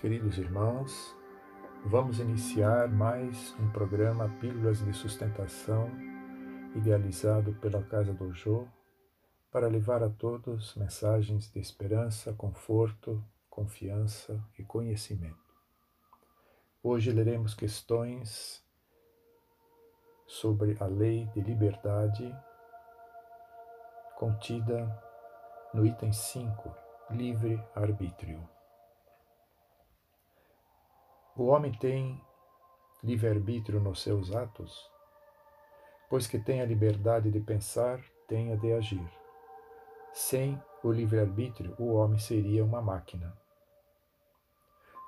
queridos irmãos, vamos iniciar mais um programa Pílulas de Sustentação, idealizado pela Casa do Jô, para levar a todos mensagens de esperança, conforto, confiança e conhecimento. Hoje leremos questões sobre a lei de liberdade contida no item 5, livre arbítrio. O homem tem livre-arbítrio nos seus atos? Pois que tem a liberdade de pensar, tem a de agir. Sem o livre-arbítrio, o homem seria uma máquina.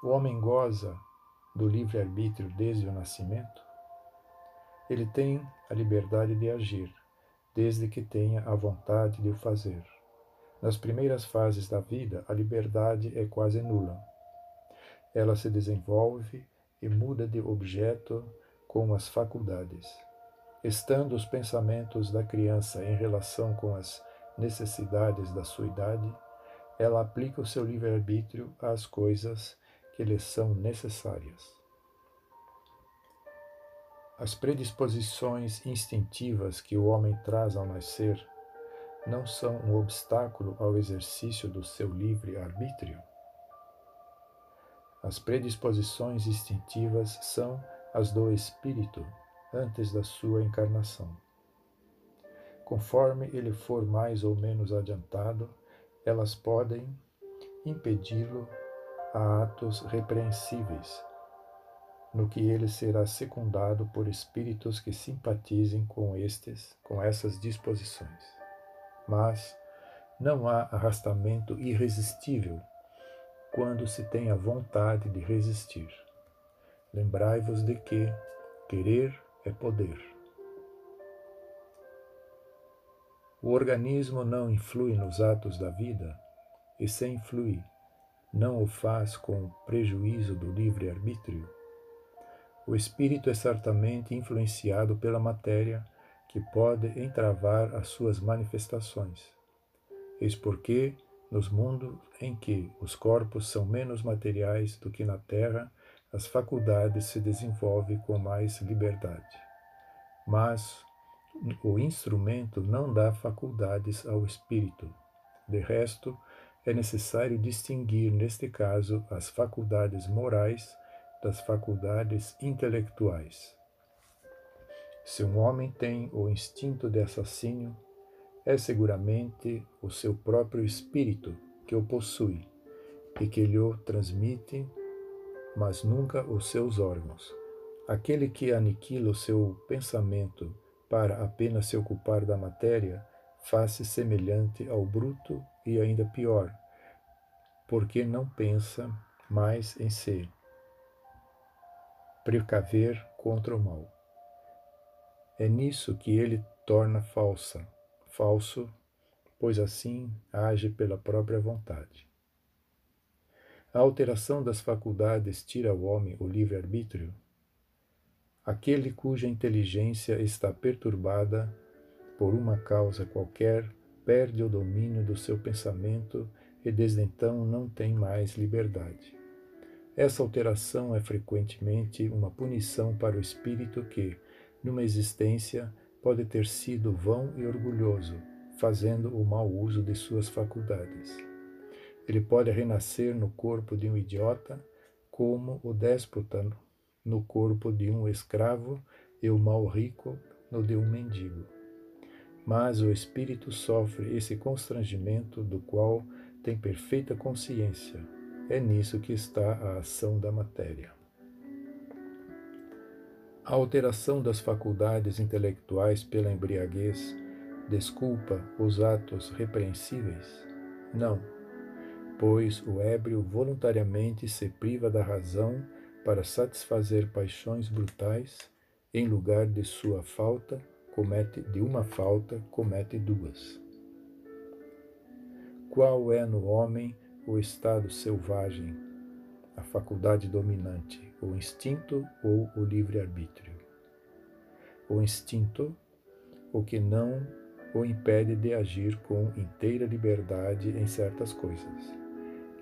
O homem goza do livre-arbítrio desde o nascimento? Ele tem a liberdade de agir, desde que tenha a vontade de o fazer. Nas primeiras fases da vida, a liberdade é quase nula ela se desenvolve e muda de objeto com as faculdades. Estando os pensamentos da criança em relação com as necessidades da sua idade, ela aplica o seu livre-arbítrio às coisas que lhe são necessárias. As predisposições instintivas que o homem traz ao nascer não são um obstáculo ao exercício do seu livre-arbítrio? As predisposições instintivas são as do espírito antes da sua encarnação. Conforme ele for mais ou menos adiantado, elas podem impedi-lo a atos repreensíveis, no que ele será secundado por espíritos que simpatizem com estes, com essas disposições. Mas não há arrastamento irresistível quando se tem a vontade de resistir. Lembrai-vos de que querer é poder. O organismo não influi nos atos da vida, e se influi, não o faz com prejuízo do livre-arbítrio. O espírito é certamente influenciado pela matéria que pode entravar as suas manifestações. Eis porque nos mundos em que os corpos são menos materiais do que na Terra, as faculdades se desenvolvem com mais liberdade. Mas o instrumento não dá faculdades ao espírito. De resto, é necessário distinguir, neste caso, as faculdades morais das faculdades intelectuais. Se um homem tem o instinto de assassínio, é seguramente o seu próprio espírito que o possui e que lhe o transmite, mas nunca os seus órgãos. Aquele que aniquila o seu pensamento para apenas se ocupar da matéria, faz-se semelhante ao bruto e ainda pior, porque não pensa mais em si. Precaver contra o mal. É nisso que ele torna falsa falso, pois assim age pela própria vontade. A alteração das faculdades tira ao homem o livre-arbítrio? Aquele cuja inteligência está perturbada por uma causa qualquer perde o domínio do seu pensamento e desde então não tem mais liberdade. Essa alteração é frequentemente uma punição para o espírito que, numa existência, pode ter sido vão e orgulhoso, fazendo o mau uso de suas faculdades. Ele pode renascer no corpo de um idiota, como o déspota no corpo de um escravo e o mal rico no de um mendigo. Mas o espírito sofre esse constrangimento do qual tem perfeita consciência. É nisso que está a ação da matéria. A alteração das faculdades intelectuais pela embriaguez desculpa os atos repreensíveis? Não, pois o ébrio voluntariamente se priva da razão para satisfazer paixões brutais, em lugar de sua falta, comete de uma falta, comete duas. Qual é no homem o estado selvagem, a faculdade dominante? o instinto ou o livre-arbítrio. O instinto, o que não o impede de agir com inteira liberdade em certas coisas.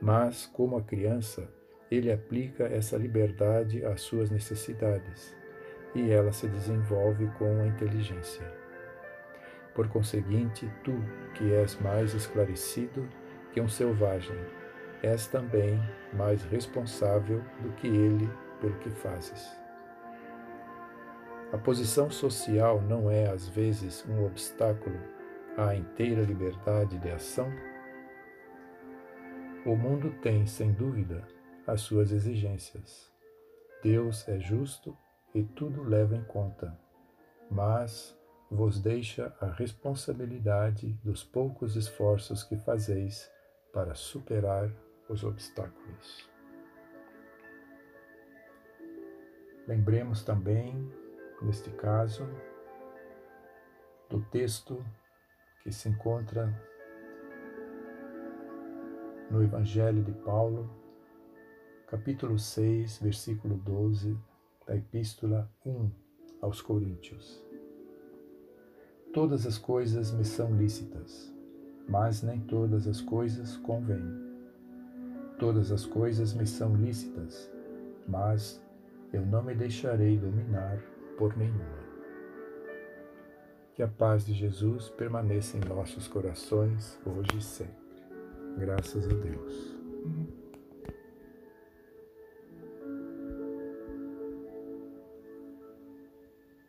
Mas, como a criança, ele aplica essa liberdade às suas necessidades e ela se desenvolve com a inteligência. Por conseguinte, tu, que és mais esclarecido que um selvagem, és também mais responsável do que ele pelo que fazes. A posição social não é, às vezes, um obstáculo à inteira liberdade de ação? O mundo tem, sem dúvida, as suas exigências. Deus é justo e tudo leva em conta, mas vos deixa a responsabilidade dos poucos esforços que fazeis para superar os obstáculos. Lembremos também, neste caso, do texto que se encontra no Evangelho de Paulo, capítulo 6, versículo 12 da Epístola 1 aos Coríntios. Todas as coisas me são lícitas, mas nem todas as coisas convêm. Todas as coisas me são lícitas, mas eu não me deixarei dominar por nenhuma. Que a paz de Jesus permaneça em nossos corações hoje e sempre. Graças a Deus.